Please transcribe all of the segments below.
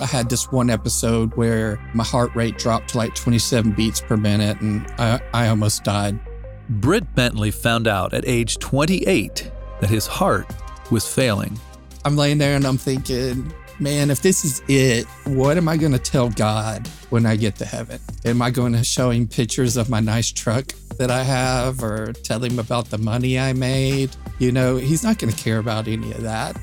I had this one episode where my heart rate dropped to like 27 beats per minute and I, I almost died. Britt Bentley found out at age 28 that his heart was failing. I'm laying there and I'm thinking, man, if this is it, what am I going to tell God when I get to heaven? Am I going to show him pictures of my nice truck that I have or tell him about the money I made? You know, he's not going to care about any of that.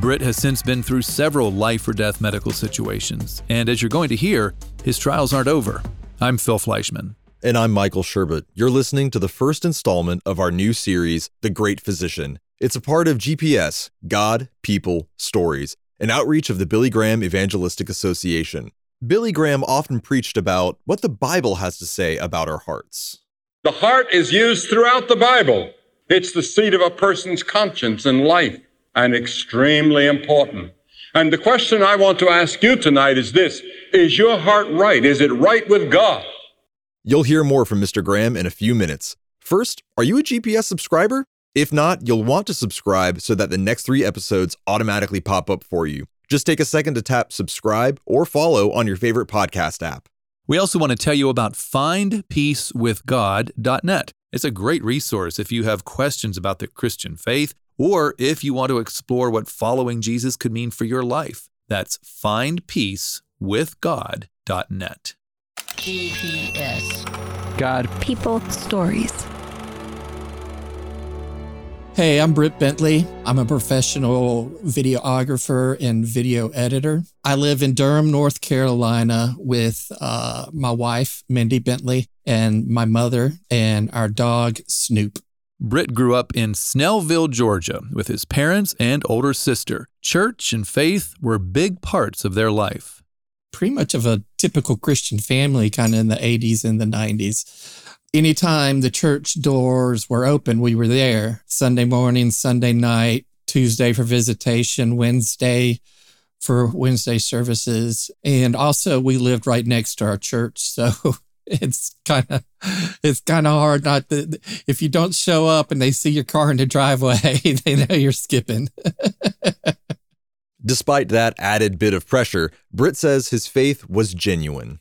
Britt has since been through several life or death medical situations, and as you're going to hear, his trials aren't over. I'm Phil Fleischman. And I'm Michael Sherbet. You're listening to the first installment of our new series, The Great Physician. It's a part of GPS, God, People, Stories, an outreach of the Billy Graham Evangelistic Association. Billy Graham often preached about what the Bible has to say about our hearts. The heart is used throughout the Bible. It's the seat of a person's conscience and life, and extremely important. And the question I want to ask you tonight is this Is your heart right? Is it right with God? You'll hear more from Mr. Graham in a few minutes. First, are you a GPS subscriber? If not, you'll want to subscribe so that the next three episodes automatically pop up for you. Just take a second to tap subscribe or follow on your favorite podcast app. We also want to tell you about findpeacewithgod.net. It's a great resource if you have questions about the Christian faith or if you want to explore what following Jesus could mean for your life. That's findpeacewithgod.net. GPS. God. People. Stories. Hey, I'm Britt Bentley. I'm a professional videographer and video editor. I live in Durham, North Carolina with uh, my wife, Mindy Bentley, and my mother and our dog, Snoop. Britt grew up in Snellville, Georgia, with his parents and older sister. Church and faith were big parts of their life. Pretty much of a typical Christian family, kind of in the 80s and the 90s anytime the church doors were open, we were there Sunday morning, Sunday night, Tuesday for visitation, Wednesday for Wednesday services. And also we lived right next to our church. So it's kind of it's kind of hard not to if you don't show up and they see your car in the driveway, they know you're skipping. Despite that added bit of pressure, Britt says his faith was genuine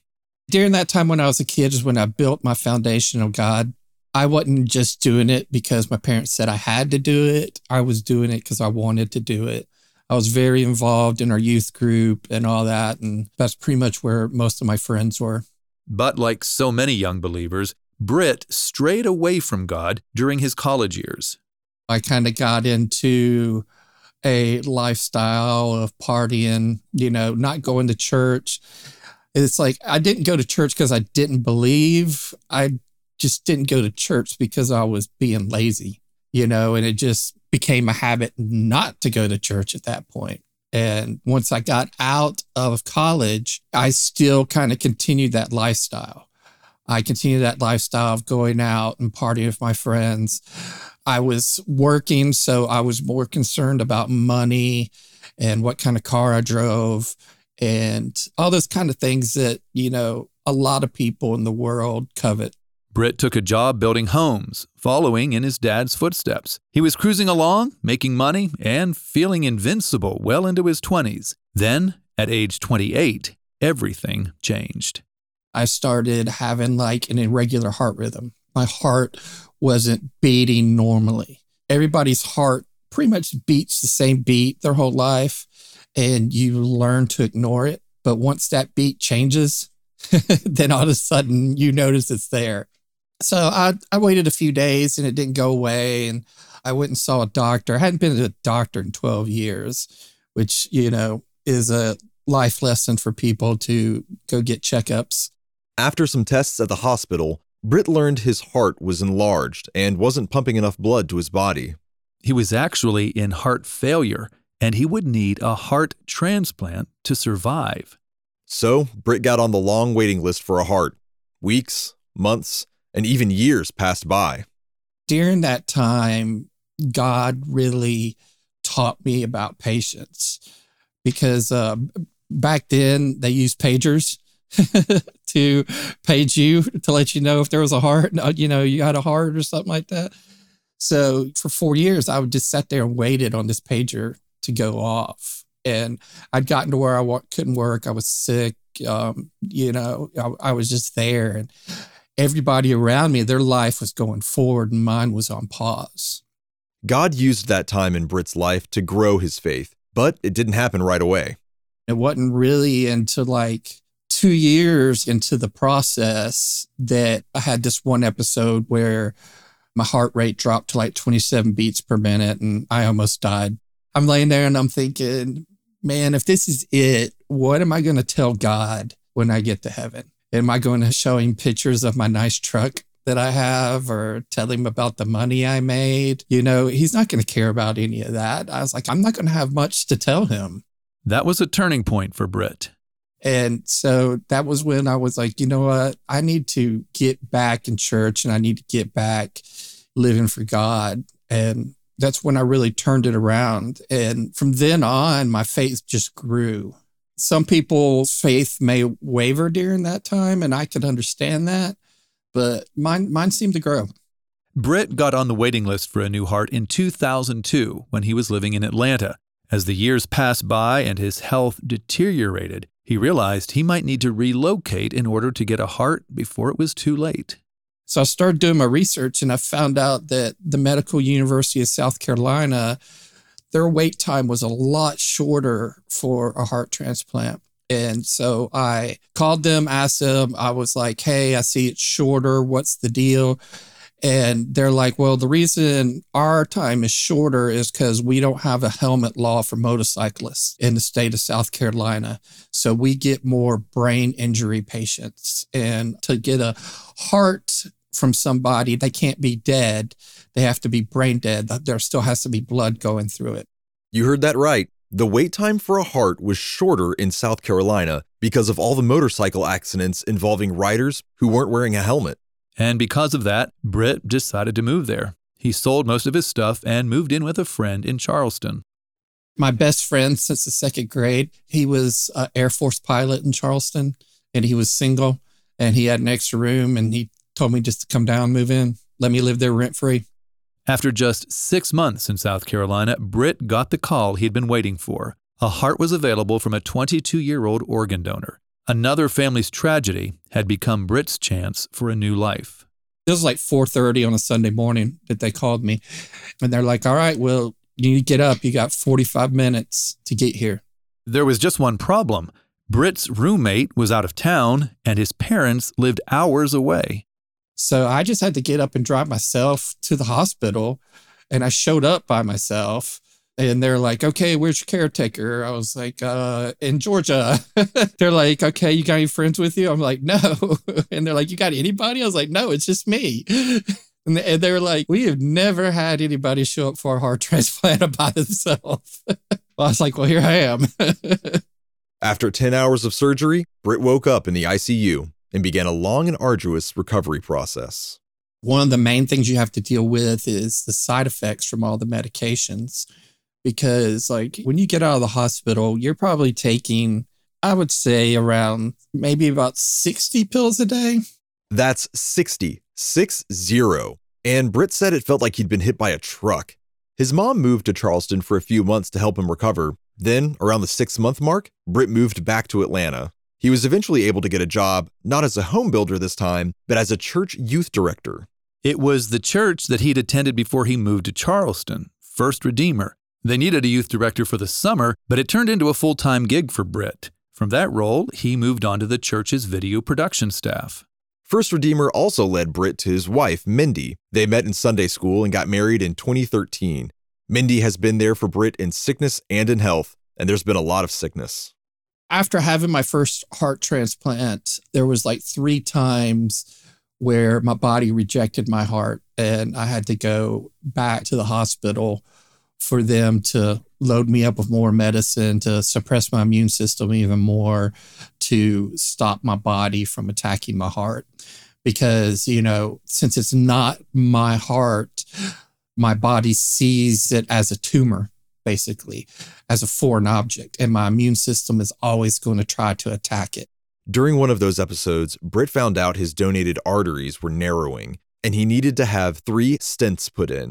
during that time when I was a kid is when I built my foundation of God. I wasn't just doing it because my parents said I had to do it. I was doing it because I wanted to do it. I was very involved in our youth group and all that. And that's pretty much where most of my friends were. But like so many young believers, Britt strayed away from God during his college years. I kind of got into a lifestyle of partying, you know, not going to church it's like I didn't go to church because I didn't believe. I just didn't go to church because I was being lazy, you know, and it just became a habit not to go to church at that point. And once I got out of college, I still kind of continued that lifestyle. I continued that lifestyle of going out and partying with my friends. I was working, so I was more concerned about money and what kind of car I drove and all those kind of things that, you know, a lot of people in the world covet. Britt took a job building homes, following in his dad's footsteps. He was cruising along, making money, and feeling invincible well into his 20s. Then, at age 28, everything changed. I started having like an irregular heart rhythm. My heart wasn't beating normally. Everybody's heart pretty much beats the same beat their whole life and you learn to ignore it. But once that beat changes, then all of a sudden you notice it's there. So I, I waited a few days and it didn't go away. And I went and saw a doctor. I hadn't been to a doctor in 12 years, which, you know, is a life lesson for people to go get checkups. After some tests at the hospital, Britt learned his heart was enlarged and wasn't pumping enough blood to his body. He was actually in heart failure and he would need a heart transplant to survive. So, Britt got on the long waiting list for a heart. Weeks, months, and even years passed by. During that time, God really taught me about patience because uh, back then they used pagers to page you to let you know if there was a heart, you know, you had a heart or something like that. So for four years, I would just sit there and waited on this pager to go off. And I'd gotten to where I couldn't work. I was sick. Um, you know, I, I was just there. And everybody around me, their life was going forward and mine was on pause. God used that time in Britt's life to grow his faith, but it didn't happen right away. It wasn't really until like two years into the process that I had this one episode where my heart rate dropped to like 27 beats per minute and I almost died. I'm laying there and I'm thinking, man, if this is it, what am I going to tell God when I get to heaven? Am I going to show him pictures of my nice truck that I have or tell him about the money I made? You know, he's not going to care about any of that. I was like, I'm not going to have much to tell him. That was a turning point for Britt. And so that was when I was like, you know what? I need to get back in church and I need to get back living for God. And that's when I really turned it around. And from then on, my faith just grew. Some people's faith may waver during that time, and I could understand that, but mine, mine seemed to grow. Britt got on the waiting list for a new heart in 2002 when he was living in Atlanta. As the years passed by and his health deteriorated, he realized he might need to relocate in order to get a heart before it was too late. So I started doing my research and I found out that the Medical University of South Carolina, their wait time was a lot shorter for a heart transplant. And so I called them, asked them, I was like, hey, I see it's shorter. What's the deal? And they're like, well, the reason our time is shorter is because we don't have a helmet law for motorcyclists in the state of South Carolina. So we get more brain injury patients. And to get a heart from somebody, they can't be dead. They have to be brain dead. There still has to be blood going through it. You heard that right. The wait time for a heart was shorter in South Carolina because of all the motorcycle accidents involving riders who weren't wearing a helmet. And because of that, Britt decided to move there. He sold most of his stuff and moved in with a friend in Charleston. My best friend since the second grade, he was an Air Force pilot in Charleston and he was single and he had an extra room and he told me just to come down, move in, let me live there rent free. After just six months in South Carolina, Britt got the call he'd been waiting for. A heart was available from a 22 year old organ donor. Another family's tragedy had become Britt's chance for a new life. It was like 4:30 on a Sunday morning that they called me, and they're like, "All right, well, you need to get up. You got 45 minutes to get here." There was just one problem. Britt's roommate was out of town, and his parents lived hours away. So I just had to get up and drive myself to the hospital, and I showed up by myself and they're like, okay, where's your caretaker? I was like, uh, in Georgia. they're like, okay, you got any friends with you? I'm like, no. and they're like, you got anybody? I was like, no, it's just me. and they're like, we have never had anybody show up for a heart transplant by themselves. well, I was like, well, here I am. After 10 hours of surgery, Britt woke up in the ICU and began a long and arduous recovery process. One of the main things you have to deal with is the side effects from all the medications because like when you get out of the hospital, you're probably taking, I would say around maybe about 60 pills a day. That's 60, six zero. And Britt said it felt like he'd been hit by a truck. His mom moved to Charleston for a few months to help him recover. Then, around the six month mark, Britt moved back to Atlanta. He was eventually able to get a job, not as a home builder this time, but as a church youth director. It was the church that he'd attended before he moved to Charleston, First Redeemer. They needed a youth director for the summer, but it turned into a full time gig for Britt. From that role, he moved on to the church's video production staff. First Redeemer also led Britt to his wife, Mindy. They met in Sunday school and got married in 2013. Mindy has been there for Britt in sickness and in health, and there's been a lot of sickness. After having my first heart transplant, there was like three times where my body rejected my heart and I had to go back to the hospital for them to load me up with more medicine to suppress my immune system even more to stop my body from attacking my heart. Because you know since it's not my heart my body sees it as a tumor basically as a foreign object and my immune system is always going to try to attack it during one of those episodes britt found out his donated arteries were narrowing and he needed to have three stents put in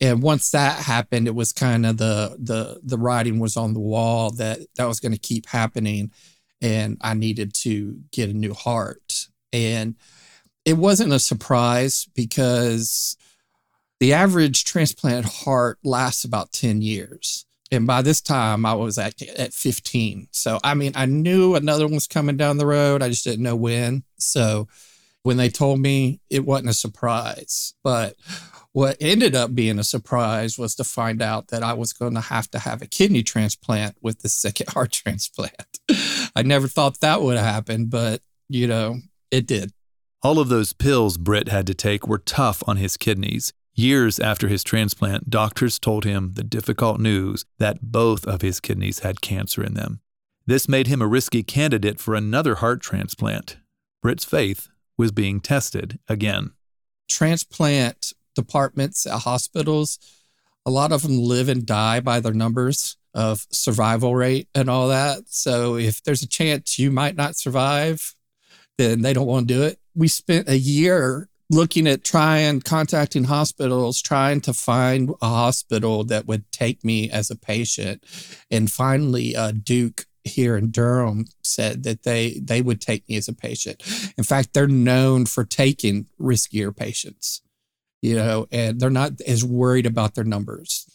And once that happened, it was kind of the the the writing was on the wall that that was going to keep happening, and I needed to get a new heart. And it wasn't a surprise because the average transplanted heart lasts about 10 years. And by this time, I was at, at 15. So, I mean, I knew another one was coming down the road. I just didn't know when. So, when they told me, it wasn't a surprise. But what ended up being a surprise was to find out that I was going to have to have a kidney transplant with the second heart transplant. I never thought that would happen, but, you know, it did. All of those pills Britt had to take were tough on his kidneys. Years after his transplant, doctors told him the difficult news that both of his kidneys had cancer in them. This made him a risky candidate for another heart transplant. Britt's faith was being tested again. Transplant departments at hospitals, a lot of them live and die by their numbers of survival rate and all that. So if there's a chance you might not survive, then they don't want to do it we spent a year looking at trying contacting hospitals trying to find a hospital that would take me as a patient. And finally uh, duke here in durham said that they they would take me as a patient. In fact they're known for taking riskier patients you know and they're not as worried about their numbers.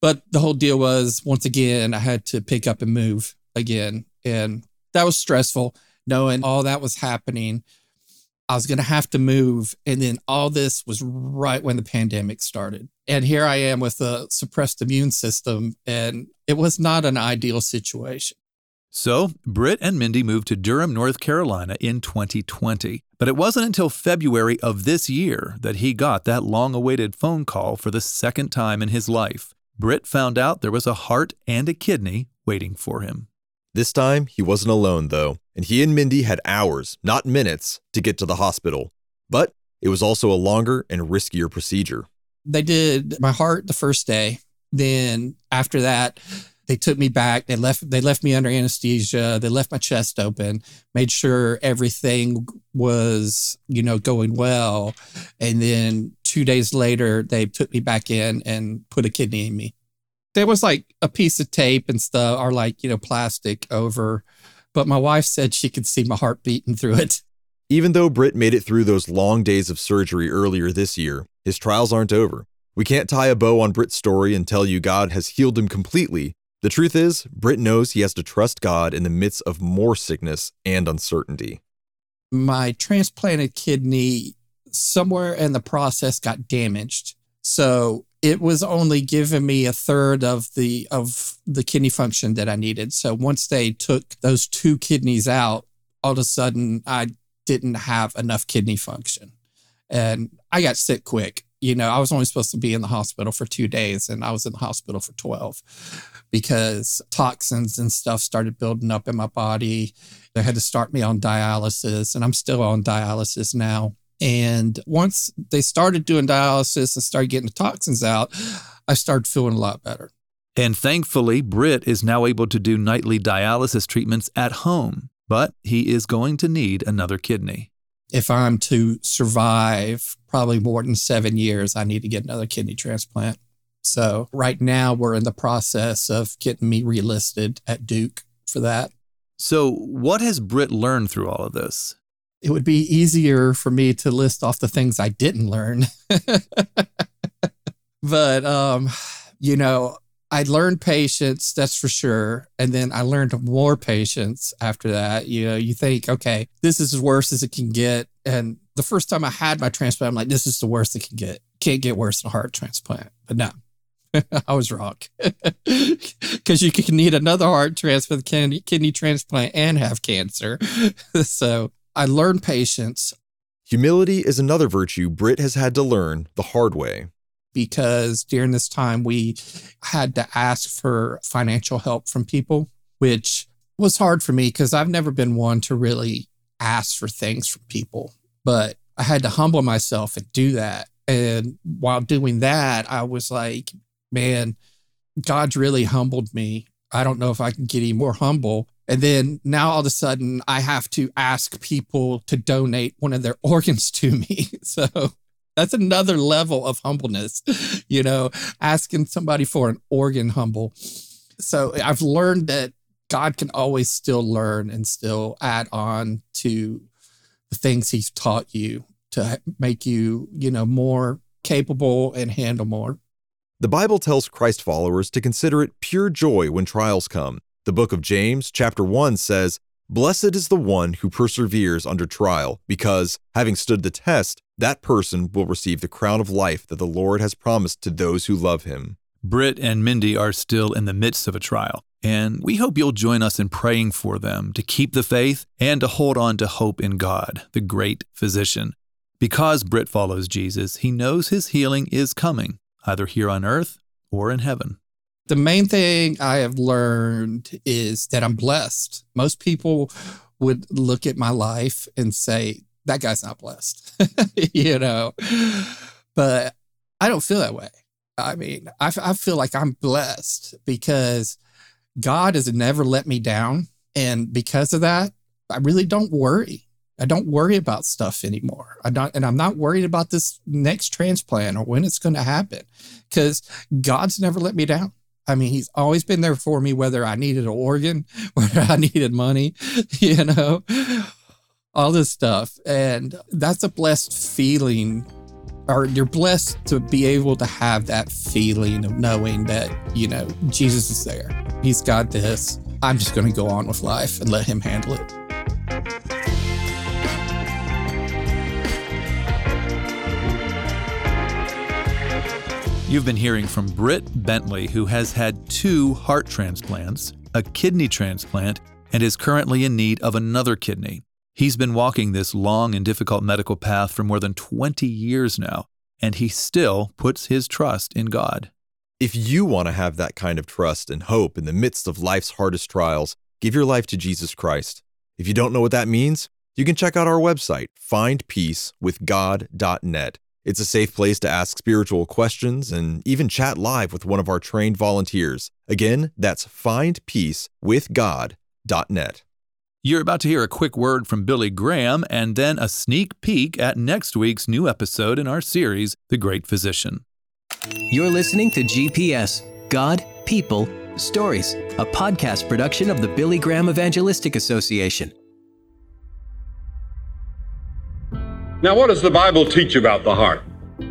But the whole deal was once again i had to pick up and move again. And that was stressful knowing all that was happening I was going to have to move. And then all this was right when the pandemic started. And here I am with a suppressed immune system. And it was not an ideal situation. So, Britt and Mindy moved to Durham, North Carolina in 2020. But it wasn't until February of this year that he got that long awaited phone call for the second time in his life. Britt found out there was a heart and a kidney waiting for him. This time, he wasn't alone, though and he and Mindy had hours, not minutes, to get to the hospital. But it was also a longer and riskier procedure. They did my heart the first day. Then after that, they took me back. They left they left me under anesthesia. They left my chest open, made sure everything was, you know, going well. And then 2 days later, they took me back in and put a kidney in me. There was like a piece of tape and stuff or like, you know, plastic over but my wife said she could see my heart beating through it. Even though Britt made it through those long days of surgery earlier this year, his trials aren't over. We can't tie a bow on Britt's story and tell you God has healed him completely. The truth is, Britt knows he has to trust God in the midst of more sickness and uncertainty. My transplanted kidney, somewhere in the process, got damaged. So it was only giving me a third of the of the kidney function that I needed. So once they took those two kidneys out, all of a sudden I didn't have enough kidney function. And I got sick quick. You know, I was only supposed to be in the hospital for two days and I was in the hospital for 12 because toxins and stuff started building up in my body. They had to start me on dialysis and I'm still on dialysis now. And once they started doing dialysis and started getting the toxins out, I started feeling a lot better. And thankfully, Britt is now able to do nightly dialysis treatments at home, but he is going to need another kidney. If I'm to survive probably more than seven years, I need to get another kidney transplant. So, right now, we're in the process of getting me relisted at Duke for that. So, what has Britt learned through all of this? It would be easier for me to list off the things I didn't learn. but um, you know, I learned patience, that's for sure. And then I learned more patience after that. You know, you think, okay, this is as worse as it can get. And the first time I had my transplant, I'm like, this is the worst it can get. Can't get worse than a heart transplant. But no, I was wrong. Because you can need another heart transplant, kidney, kidney transplant, and have cancer. so I learned patience. Humility is another virtue Britt has had to learn the hard way. Because during this time, we had to ask for financial help from people, which was hard for me because I've never been one to really ask for things from people. But I had to humble myself and do that. And while doing that, I was like, man, God's really humbled me. I don't know if I can get any more humble. And then now all of a sudden I have to ask people to donate one of their organs to me. So That's another level of humbleness, you know, asking somebody for an organ humble. So I've learned that God can always still learn and still add on to the things he's taught you to make you, you know, more capable and handle more. The Bible tells Christ followers to consider it pure joy when trials come. The book of James, chapter 1 says, Blessed is the one who perseveres under trial, because, having stood the test, that person will receive the crown of life that the Lord has promised to those who love him. Britt and Mindy are still in the midst of a trial, and we hope you'll join us in praying for them to keep the faith and to hold on to hope in God, the great physician. Because Britt follows Jesus, he knows his healing is coming, either here on earth or in heaven. The main thing I have learned is that I'm blessed. Most people would look at my life and say, that guy's not blessed, you know, but I don't feel that way. I mean, I, I feel like I'm blessed because God has never let me down. And because of that, I really don't worry. I don't worry about stuff anymore. I don't, and I'm not worried about this next transplant or when it's going to happen because God's never let me down. I mean, he's always been there for me, whether I needed an organ, whether I needed money, you know, all this stuff. And that's a blessed feeling or you're blessed to be able to have that feeling of knowing that, you know, Jesus is there. He's got this. I'm just going to go on with life and let him handle it. You've been hearing from Britt Bentley, who has had two heart transplants, a kidney transplant, and is currently in need of another kidney. He's been walking this long and difficult medical path for more than 20 years now, and he still puts his trust in God. If you want to have that kind of trust and hope in the midst of life's hardest trials, give your life to Jesus Christ. If you don't know what that means, you can check out our website, findpeacewithgod.net. It's a safe place to ask spiritual questions and even chat live with one of our trained volunteers. Again, that's findpeacewithgod.net. You're about to hear a quick word from Billy Graham and then a sneak peek at next week's new episode in our series, The Great Physician. You're listening to GPS God, People, Stories, a podcast production of the Billy Graham Evangelistic Association. Now, what does the Bible teach about the heart?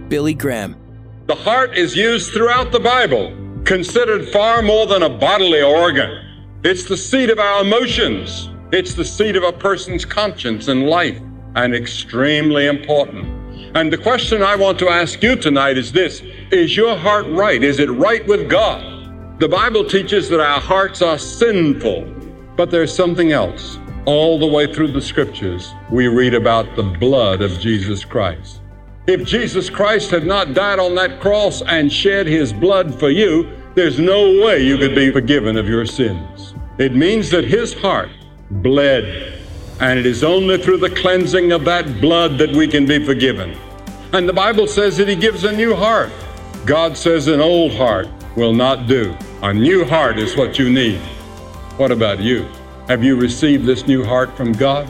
Billy Graham. The heart is used throughout the Bible, considered far more than a bodily organ. It's the seat of our emotions. It's the seat of a person's conscience and life, and extremely important. And the question I want to ask you tonight is this Is your heart right? Is it right with God? The Bible teaches that our hearts are sinful, but there's something else. All the way through the scriptures, we read about the blood of Jesus Christ. If Jesus Christ had not died on that cross and shed his blood for you, there's no way you could be forgiven of your sins. It means that his heart bled. And it is only through the cleansing of that blood that we can be forgiven. And the Bible says that He gives a new heart. God says an old heart will not do. A new heart is what you need. What about you? Have you received this new heart from God?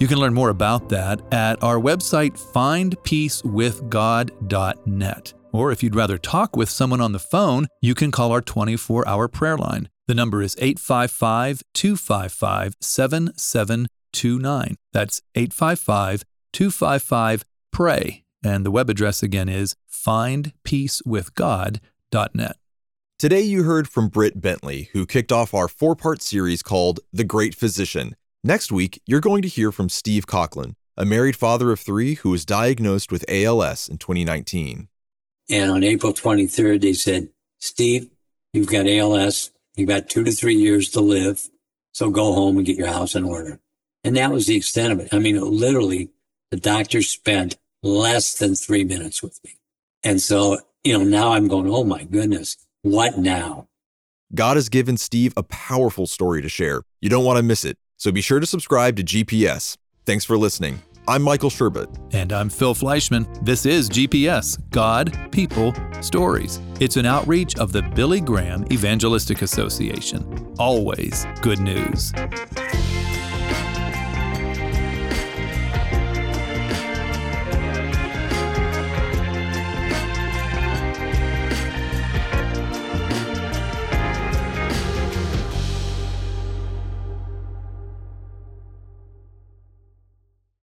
You can learn more about that at our website, findpeacewithgod.net. Or if you'd rather talk with someone on the phone, you can call our 24 hour prayer line. The number is 855 255 7729. That's 855 255 PRAY. And the web address again is findpeacewithgod.net. Today, you heard from Britt Bentley, who kicked off our four part series called The Great Physician. Next week, you're going to hear from Steve Coughlin, a married father of three who was diagnosed with ALS in 2019. And on April 23rd, they said, Steve, you've got ALS. You've got two to three years to live. So go home and get your house in order. And that was the extent of it. I mean, literally, the doctor spent less than three minutes with me. And so, you know, now I'm going, oh my goodness, what now? God has given Steve a powerful story to share. You don't want to miss it. So be sure to subscribe to GPS. Thanks for listening. I'm Michael Sherbet. And I'm Phil Fleischman. This is GPS God, People, Stories. It's an outreach of the Billy Graham Evangelistic Association. Always good news.